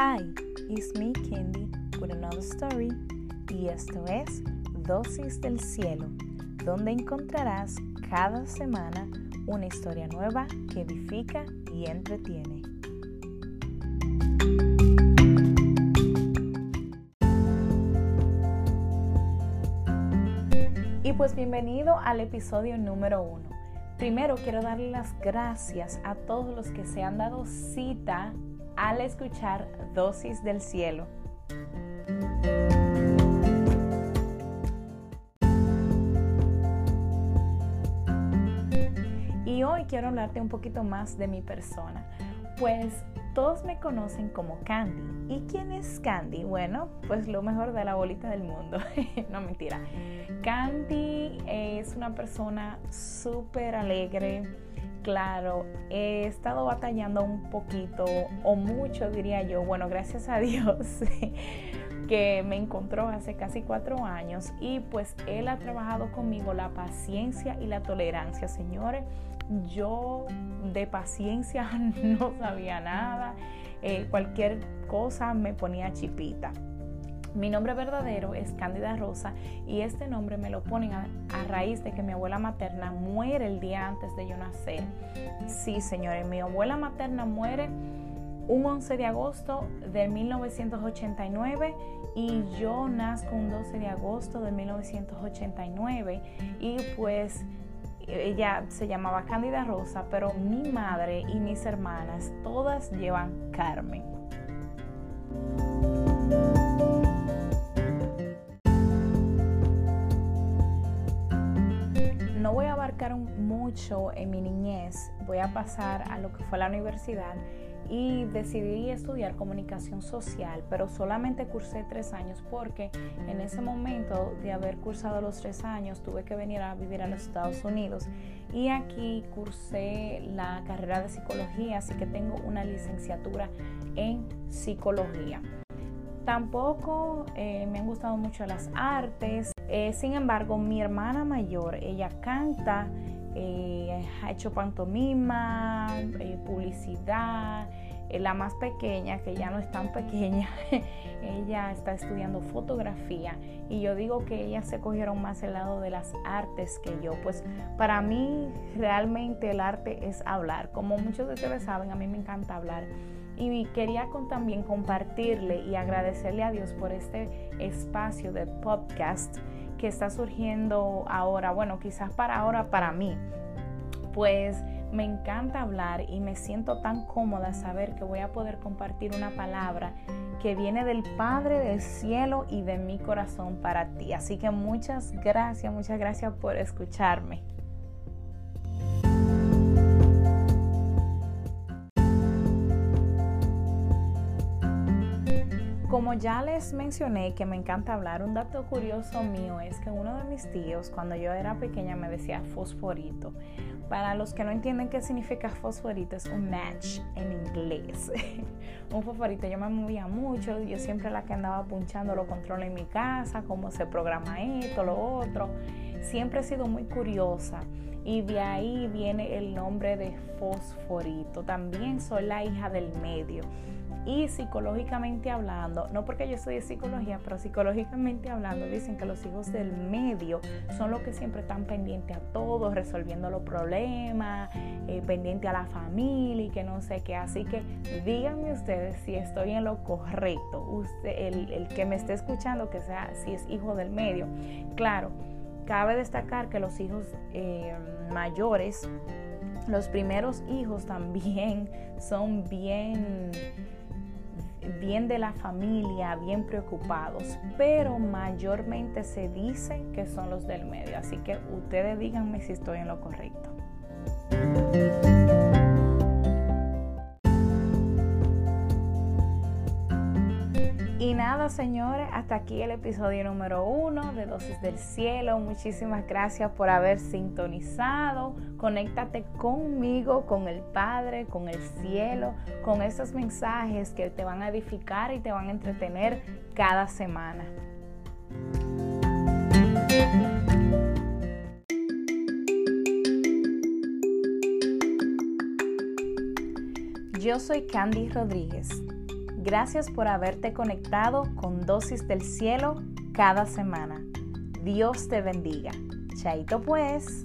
Hi, it's me Candy with another story y esto es Dosis del Cielo, donde encontrarás cada semana una historia nueva que edifica y entretiene. Y pues bienvenido al episodio número uno. Primero quiero darle las gracias a todos los que se han dado cita al escuchar Dosis del Cielo. Y hoy quiero hablarte un poquito más de mi persona, pues todos me conocen como Candy. ¿Y quién es Candy? Bueno, pues lo mejor de la bolita del mundo. no mentira. Candy es una persona súper alegre, claro, he estado batallando un poquito o mucho diría yo, bueno, gracias a Dios que me encontró hace casi cuatro años y pues él ha trabajado conmigo la paciencia y la tolerancia, señores. Yo de paciencia no sabía nada, eh, cualquier cosa me ponía chipita. Mi nombre verdadero es Cándida Rosa y este nombre me lo ponen a, raíz de que mi abuela materna muere el día antes de yo nacer. Sí, señores, mi abuela materna muere un 11 de agosto de 1989 y yo nazco un 12 de agosto de 1989 y pues ella se llamaba Cándida Rosa, pero mi madre y mis hermanas todas llevan Carmen. Mucho en mi niñez, voy a pasar a lo que fue la universidad y decidí estudiar comunicación social, pero solamente cursé tres años porque en ese momento de haber cursado los tres años tuve que venir a vivir a los Estados Unidos y aquí cursé la carrera de psicología, así que tengo una licenciatura en psicología. Tampoco eh, me han gustado mucho las artes, eh, sin embargo, mi hermana mayor, ella canta, eh, ha hecho pantomima, eh, publicidad. la más pequeña, que ya no es tan pequeña, ella está estudiando fotografía y yo digo que ellas se cogieron más el lado de las artes que yo. Pues para mí realmente el arte es hablar. Como muchos de ustedes saben, a mí me encanta hablar y quería con, también compartirle y agradecerle a Dios por este espacio de podcast que está surgiendo ahora, bueno, quizás para ahora para mí, pues me encanta hablar y me siento tan cómoda saber que voy a poder compartir una palabra que viene del Padre del cielo y de mi corazón para ti. Así que muchas gracias, muchas gracias por escucharme. Como ya les mencioné que me encanta hablar, un dato curioso mío es que uno de mis tíos cuando yo era pequeña me decía fosforito. Para los que no entienden qué significa fosforito, es un match en inglés. un fosforito, yo me movía mucho, yo siempre la que andaba punchando los controles en mi casa, cómo se programa esto, lo otro. Siempre he sido muy curiosa y de ahí viene el nombre de fosforito. También soy la hija del medio y psicológicamente hablando, no porque yo de psicología, pero psicológicamente hablando, dicen que los hijos del medio son los que siempre están pendientes a todo, resolviendo los problemas, eh, pendientes a la familia y que no sé qué. Así que díganme ustedes si estoy en lo correcto. Usted, el, que me esté escuchando, que sea si es hijo del medio. Claro, cabe destacar que los hijos eh, mayores, los primeros hijos también son bien bien de la familia, bien preocupados, pero mayormente se dice que son los del medio. Así que ustedes díganme si estoy en lo correcto. Señores, hasta aquí el episodio número uno de Dosis del Cielo. Muchísimas gracias por haber sintonizado. Conéctate conmigo, con el Padre, con el cielo, con estos mensajes que te van a edificar y te van a entretener cada semana. Yo soy Candy Rodríguez Gracias por haberte conectado con Dosis del Cielo cada semana. Dios te bendiga. Chaito pues.